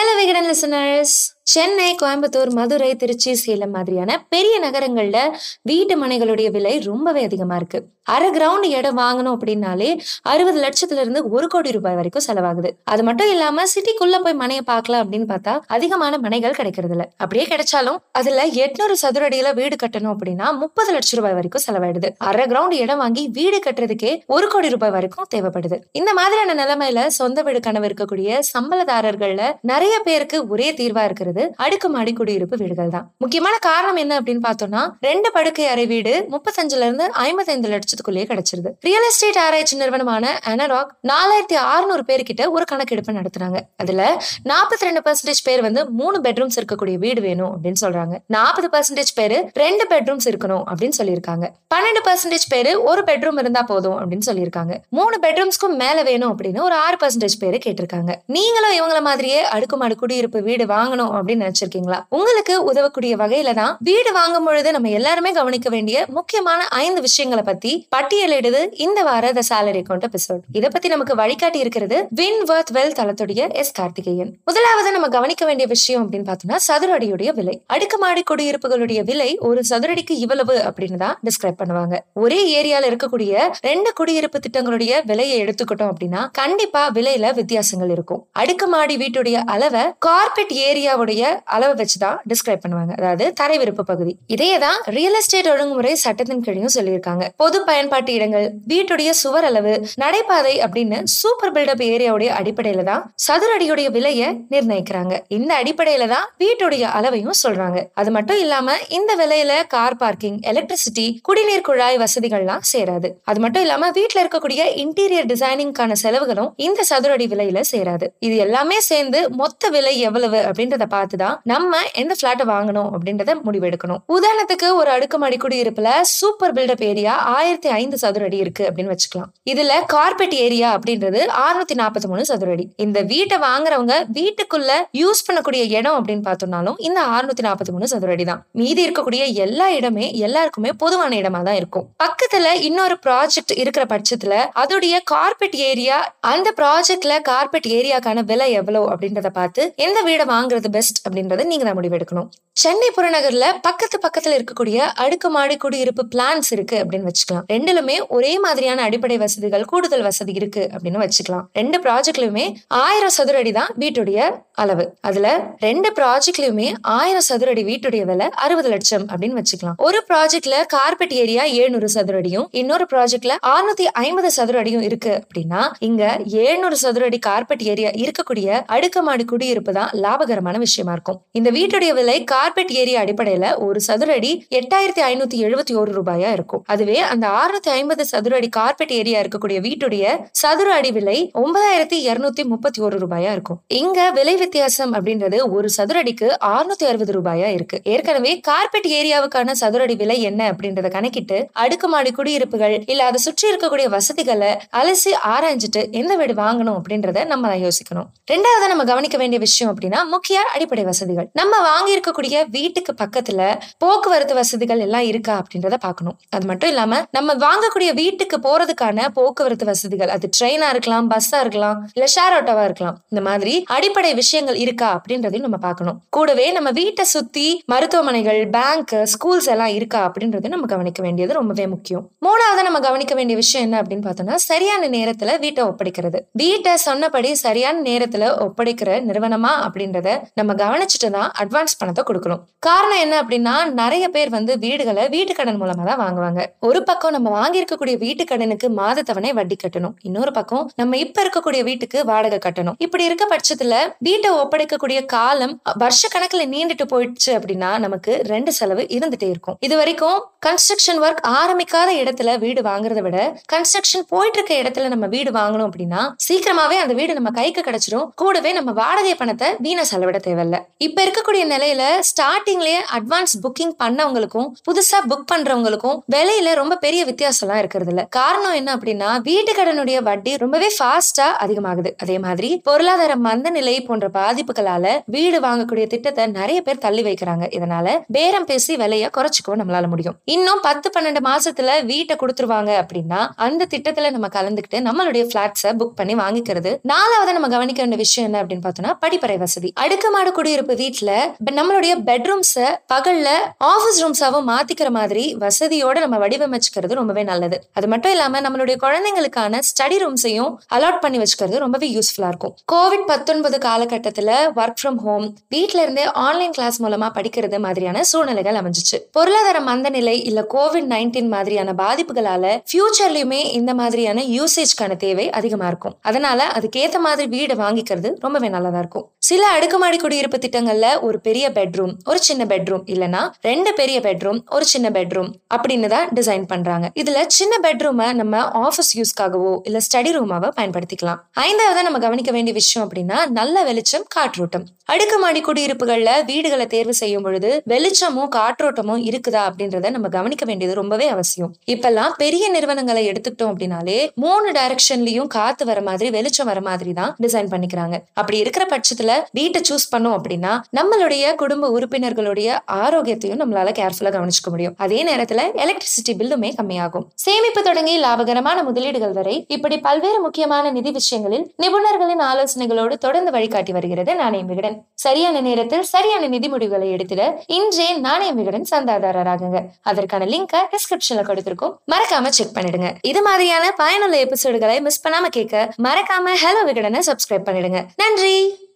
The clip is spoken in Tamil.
ஹலோ விகடன் லிசனர்ஸ் சென்னை கோயம்புத்தூர் மதுரை திருச்சி சேலம் மாதிரியான பெரிய நகரங்கள்ல வீட்டு மனைகளுடைய விலை ரொம்பவே அதிகமா இருக்கு. அரை கிரவுண்ட் இடம் வாங்கணும் அப்படின்னாலே அறுபது லட்சத்துல இருந்து ஒரு கோடி ரூபாய் வரைக்கும் செலவாகுது. அது மட்டும் இல்லாம சிட்டிக்குள்ள போய் மனையை பார்க்கலாம் அப்படின்னு பார்த்தா அதிகமான மனைகள் கிடைக்கிறது இல்ல அப்படியே கிடைச்சாலும் அதுல எட்நூறு சதுர அடியில வீடு கட்டணும் அப்படின்னா முப்பது லட்சம் ரூபாய் வரைக்கும் செலவாயிடுது. அரை கிரவுண்ட் இடம் வாங்கி வீடு கட்டுறதுக்கே ஒரு கோடி ரூபாய் வரைக்கும் தேவைப்படுது. இந்த மாதிரியான நிலைமையில சொந்த வீடு கனவு இருக்கக்கூடிய சம்பளதாரர்கள்ல நிறைய பேருக்கு ஒரே தீர்வா இருக்கிறது அடுக்குமாடி குடியிருப்பு வீடுகள் தான். முக்கியமான காரணம் என்ன அப்படின்னு பார்த்தோம்னா ரெண்டு படுக்கை அறை வீடு முப்பத்தஞ்சுல இருந்து ஐம்பத்தைந்து லட்சத்துக்குள்ளேயே கிடைச்சிருது. ரியல் எஸ்டேட் ஆராய்ச்சி நிறுவனமான அனராக் நாலாயிரத்தி அறுநூறு பேர்கிட்ட ஒரு கணக்கெடுப்பு நடத்துறாங்க. அதுல நாற்பத்தி ரெண்டு பர்சன்டேஜ் பேர் வந்து மூணு பெட்ரூம்ஸ் இருக்கக்கூடிய வீடு வேணும் அப்படின்னு சொல்றாங்க. நாற்பது பர்சன்டேஜ் பேரு ரெண்டு பெட்ரூம்ஸ் இருக்கணும் அப்படின்னு சொல்லியிருக்காங்க. பன்னெண்டு பர்சன்டேஜ் பேரு ஒரு பெட்ரூம் இருந்தா போதும் அப்படின்னு சொல்லியிருக்காங்க. மூணு பெட்ரூம்ஸ்க்கும் மேல வேணும் அப்படின்னு ஒரு ஆறு பர்சன்டேஜ் பேரு கேட்டிருக்காங்க. நீங்களும் இவங்கள மாதிரியே அடுக்குமாடி குடியிருப்பு வீடு வாங்கணும் அப்படின்னு நினைச்சிருக்கீங்களா? உங்களுக்கு உதவக்கூடிய வகையில தான் வீடு வாங்கும் பொழுது நம்ம எல்லாருமே கவனிக்க வேண்டிய முக்கியமான ஐந்து விஷயங்களை பத்தி பட்டியலிடுது இந்த வார த சேலரி அக்கௌண்ட் எபிசோட் இதை பத்தி நமக்கு வழிகாட்டி இருக்கிறது வின் வர்த் வெல் தளத்துடைய எஸ் கார்த்திகேயன். முதலாவது நம்ம கவனிக்க வேண்டிய விஷயம் அப்படின்னு பார்த்தோம்னா சதுரடியுடைய விலை. அடுக்குமாடி குடியிருப்புகளுடைய விலை ஒரு சதுரடிக்கு இவ்வளவு அப்படின்னு தான் டிஸ்கிரைப் பண்ணுவாங்க. ஒரே ஏரியால இருக்கக்கூடிய ரெண்டு குடியிருப்பு திட்டங்களுடைய விலையை எடுத்துக்கிட்டோம் அப்படின்னா கண்டிப்பா விலையில வித்தியாசங்கள் இருக்கும். அடுக்குமாடி வீட்டுடைய அளவை கார்பெட் ஏரியாவுடைய அளவை வச்சுதான் டிஸ்கிரைப் பண்ணுவாங்க. அதாவது தரை விருப்ப பகுதி. இதையே தான் ரியல் எஸ்டேட் ஒழுங்குமுறை சட்டத்தின் கீழையும் சொல்லியிருக்காங்க. பொது பயன்பாட்டு இடங்கள் வீட்டுடைய சுவர் அளவு நடைபாதை அப்படின்னு சூப்பர் பில்டப் ஏரியாவுடைய அடிப்படையில தான் சதுர அடியுடைய விலையை நிர்ணயிக்கிறாங்க. இந்த அடிப்படையில தான் வீட்டுடைய அளவையும் சொல்றாங்க. அது மட்டும் இல்லாம இந்த விலையில கார் பார்க்கிங் எலக்ட்ரிசிட்டி குடிநீர் குழாய் வசதிகள்லாம் சேராது. அது மட்டும் இல்லாம வீட்டுல இருக்கக்கூடிய இன்டீரியர் டிசைனிங்கான செலவுகளும் இந்த சதுர அடி விலையில சேராது. இது எல்லாமே சேர்ந்து மொத்த விலை எவ்வளவு அப்படின்றத பார்த்துதான் நம்ம எந்த பிளாட்டை வாங்கணும் அப்படின்றத முடிவெடுக்கணும். உதாரணத்துக்கு ஒரு அடுக்குமாடி குடியிருப்புல சூப்பர் பில்டப் ஏரியா ஆயிரத்தி ஐந்து சதுர அடி இருக்கு அப்படின்னு வச்சுக்கலாம். இதுல கார்பெட் ஏரியா அப்படின்றது அறுநூத்தி நாற்பத்தி மூணு சதுர அடி. இந்த வீட்டை வாங்குறவங்க வீட்டுக்குள்ள யூஸ் பண்ணக்கூடிய இடம் அப்படின்னு பார்த்தோம்னாலும் இந்த அறுநூத்தி நாற்பத்தி மூணு சதுர அடி தான். மீதி இருக்கக்கூடிய எல்லா இடமே எல்லாருக்குமே பொதுவான இடமா தான் இருக்கும். பக்கத்துல இன்னொரு ப்ராஜெக்ட் இருக்கிற பட்சத்துல அதோடைய கார்பெட் ஏரியா அந்த ப்ராஜெக்ட்ல கார்பெட் ஏரியாக்கான விலை எவ்வளவு அப்படின்றத பார்த்து எந்த வீடை வாங்குறது பெஸ்ட் அப்படின்றத நீங்க தான் முடிவெடுக்கணும். சென்னை புறநகர்ல பக்கத்து பக்கத்துல இருக்கக்கூடிய அடுக்குமாடி குடியிருப்பு பிளான்ஸ் இருக்கு அப்படின்னு வச்சுக்கலாம். ரெண்டுலுமே ஒரே மாதிரியான அடிப்படை வசதிகள் கூடுதல் வசதி இருக்கு அப்படின்னு வச்சுக்கலாம். ரெண்டு ப்ராஜெக்ட்லயுமே ஆயிரம் சதுர அடி தான் வீட்டுடைய அளவு. அதுல ரெண்டு ப்ராஜெக்ட்லயுமே ஆயிரம் சதுர அடி வீட்டுடைய விலை அறுபது லட்சம் அப்படின்னு வச்சுக்கலாம். ஒரு ப்ராஜெக்ட்ல கார்பெட் ஏரியா ஏழுநூறு சதுர அடியும் இன்னொரு ப்ராஜெக்ட்ல அறுநூத்தி ஐம்பது சதுர அடியும் இருக்கு அப்படின்னா இங்க ஏழுநூறு சதுர அடி கார்பெட் ஏரியா இருக்கக்கூடிய அடுக்குமாடி குடியிருப்பு தான் லாபகரமான விஷயம். இருக்கும். இந்த வீட்டுடைய விலை கார்பெட் ஏரியா அடிப்படையில ஒரு சதுர அடி எட்டாயிரத்தி ஐநூத்தி எழுபத்தி ஒரு ரூபாயா இருக்கும். அதுவே அந்த ஆறுநூத்தி ஐம்பது சதுர அடி கார்பெட் ஏரியா இருக்கக்கூடிய வீட்டுடைய சதுர அடி விலை ஒன்பதாயிரத்தி இருநூத்தி முப்பத்தி ஒரு ரூபாயா இருக்கும். இங்க விலை வித்தியாசம் அப்படின்றது ஒரு சதுர அடிக்கு அறுநூத்தி அறுபது ரூபாயா இருக்கு. ஏற்கனவே கார்பெட் ஏரியாவுக்கான சதுர அடி விலை என்ன அப்படின்றத கணக்கிட்டு அடுக்குமாடி குடியிருப்புகள் இல்ல அதை சுற்றி இருக்கக்கூடிய வசதிகளை அலசி ஆராய்ஞ்சிட்டு எந்த வீடு வாங்கணும் அப்படின்றத நம்ம யோசிக்கணும். ரெண்டாவது நம்ம கவனிக்க வேண்டிய விஷயம் அப்படின்னா முக்கிய அடிப்படை வசதிகள். நம்ம வாங்கி இருக்கக்கூடிய வீட்டுக்கு பக்கத்துல போக்குவரத்து வசதிகள் எல்லாம் இருக்கா அப்படின்றத பார்க்கணும். அது மட்டும் இல்லாம நம்ம வாங்கக்கூடிய வீட்டுக்கு போறதுக்கான போக்குவரத்து வசதிகள். அது ட்ரெயினா இருக்கலாம் பஸ்ஸா இருக்கலாம் இல்ல ஷேர் ஆட்டோவா இருக்கலாம். இந்த மாதிரி அடிப்படை விஷயங்கள் இருக்கா அப்படின்றதையும் நம்ம பார்க்கணும். கூடவே நம்ம வீட்டை சுத்தி மருத்துவமனைகள் பேங்க் ஸ்கூல்ஸ் எல்லாம் இருக்கா அப்படின்றத நம்ம கவனிக்க வேண்டியது ரொம்பவே முக்கியம். மூணாவது நம்ம கவனிக்க வேண்டிய விஷயம் என்ன அப்படின்னு பார்த்தோம்னா சரியான நேரத்துல வீட்டை ஒப்படைக்கிறது. வீட்டை சொன்னபடி சரியான நேரத்துல ஒப்படைக்கிற நிறுவனமா அப்படின்றத நம்ம கவனிச்சுட்டு தான் அட்வான்ஸ் பணத்தை கொடுக்கணும். காரணம் என்ன அப்படின்னா நிறைய பேர் வந்து வீடுகளை வீட்டு கடன் மூலமா தான் வாங்குவாங்க. ஒரு பக்கம் நம்ம வாங்கியிருக்கக்கூடிய வீட்டு கடனுக்கு மாதத்தவணை வட்டி கட்டணும். இன்னொரு பக்கம் நம்ம இப்ப இருக்கக்கூடிய வீட்டுக்கு வாடகை கட்டணும். இப்படி இருக்க பட்சத்துல வீட்டை ஒப்படைக்கக்கூடிய காலம் வருஷ கணக்குல நீண்டுட்டு போயிடுச்சு அப்படின்னா நமக்கு ரெண்டு செலவு இருந்துட்டே இருக்கும். இது வரைக்கும் கன்ஸ்ட்ரக்ஷன் ஒர்க் ஆரம்பிக்காத இடத்துல வீடு வாங்குறத விட கன்ஸ்ட்ரக்ஷன் போயிட்டு இருக்க இடத்துல நம்ம வீடு வாங்கணும் அப்படின்னா சீக்கிரமாவே அந்த வீடு நம்ம கைக்கு கிடைச்சிடும். கூடவே நம்ம வாடகை பணத்தை வீணா செலவிட தேவையில்ல. இல்ல இப்ப இருக்கக்கூடிய நிலையில ஸ்டார்டிங்லயே அட்வான்ஸ் புக்கிங் பண்ணவங்களுக்கும் புதுசா புக் பண்றவங்களுக்கும் விலையில ரொம்ப பெரிய வித்தியாசம் எல்லாம் இருக்கிறது இல்ல காரணம் என்ன அப்படின்னா வீட்டு கடனுடைய வட்டி ரொம்பவே ஃபாஸ்டா அதிகமாகுது. அதே மாதிரி பொருளாதார மந்த நிலை போன்ற பாதிப்புகளால வீடு வாங்கக்கூடிய திட்டத்தை நிறைய பேர் தள்ளி வைக்கிறாங்க. இதனால பேரம் பேசி விலைய குறைச்சிக்கவும் நம்மளால முடியும். இன்னும் பத்து பன்னெண்டு மாசத்துல வீட்டை கொடுத்துருவாங்க அப்படின்னா அந்த திட்டத்துல நம்ம கலந்துக்கிட்டு நம்மளுடைய பிளாட்ஸை புக் பண்ணி வாங்கிக்கிறது. நாலாவது நம்ம கவனிக்க வேண்டிய விஷயம் என்ன அப்படின்னு பார்த்தோம்னா படிப்பறை வசதி. அடுக்குமாடு குடியிருப்பு வீட்டுல நம்மளுடைய பெட்ரூம்ஸ பகல்ல ஆஃபீஸ் ரூம்ஸாவும் மாத்திக்கிற மாதிரி வசதியோட நம்ம வடிவமைச்சுக்கிறது ரொம்பவே நல்லது. அது மட்டும் இல்லாம நம்மளுடைய குழந்தைங்களுக்கான ஸ்டடி ரூம்ஸையும் அலாட் பண்ணி வச்சுக்கிறது ரொம்பவே யூஸ்ஃபுல்லா இருக்கும். கோவிட் பத்தொன்பது காலகட்டத்துல ஒர்க் ஃப்ரம் ஹோம் வீட்ல இருந்தே ஆன்லைன் கிளாஸ் மூலமா படிக்கிறது மாதிரியான சூழ்நிலைகள் அமைஞ்சிச்சு. பொருளாதார மந்த நிலை இல்ல கோவிட் நைன்டீன் மாதிரியான பாதிப்புகளால ஃபியூச்சர்லயுமே இந்த மாதிரியான யூசேஜ்க்கான தேவை அதிகமா இருக்கும். அதனால அதுக்கேத்த மாதிரி வீடு வாங்கிக்கிறது ரொம்பவே நல்லதா இருக்கும். சில அடுக்குமாடி குடியிருப்பு திட்டங்கள்ல ஒரு பெரிய பெட்ரூம் ஒரு சின்ன பெட்ரூம் இல்லனா ரெண்டு பெரிய பெட்ரூம் ஒரு சின்ன பெட்ரூம் அப்படின்னு தான் டிசைன் பண்றாங்க. இதுல சின்ன பெட்ரூமை நம்ம ஆஃபீஸ் யூஸ்க்காகவோ இல்ல ஸ்டடி ரூமாவோ பயன்படுத்திக்கலாம். ஐந்தாவது நம்ம கவனிக்க வேண்டிய விஷயம் அப்படின்னா நல்ல வெளிச்சம் காற்றோட்டம். அடுக்குமாடி குடியிருப்புகள்ல வீடுகளை தேர்வு செய்யும் பொழுது வெளிச்சமும் காற்றோட்டமும் இருக்குதா அப்படின்றத நம்ம கவனிக்க வேண்டியது ரொம்பவே அவசியம். இப்பெல்லாம் பெரிய நிறுவனங்களை எடுத்துக்கிட்டோம் அப்படின்னாலே மூணு டைரக்ஷன்லயும் காத்து வர மாதிரி வெளிச்சம் வர மாதிரி தான் டிசைன் பண்ணிக்கிறாங்க. அப்படி இருக்கிற பட்சத்துல வீட்டை சூஸ் பண்ணோம் அப்படின்னா நம்மளுடைய குடும்ப உறுப்பினர்களுடைய ஆரோக்கியத்தையும் நம்மளால கேர்ஃபுல்லா கவனிச்சுக்க முடியும். அதே நேரத்துல எலக்ட்ரிசிட்டி பில்லுமே கம்மியாகும். சேமிப்பு தொடங்கி லாபகரமான முதலீடுகள் வரை இப்படி பல்வேறு முக்கியமான நிதி விஷயங்களில் நிபுணர்களின் ஆலோசனைகளோடு தொடர்ந்து வழிகாட்டி வருகிறது நாணயம் விகடன். சரியான நேரத்தில் சரியான நிதி முடிவுகளை எடுத்திட இன்றே நாணயம் விகடன் சந்தாதாரராகுங்க. அதற்கான லிங்கை டிஸ்கிரிப்ஷன்ல கொடுத்திருக்கோம். மறக்காம செக் பண்ணிடுங்க. இது மாதிரியான பயனுள்ள எபிசோடுகளை மிஸ் பண்ணாம கேட்க மறக்காம ஹலோ விகடனை சப்ஸ்கிரைப் பண்ணிடுங்க. நன்றி!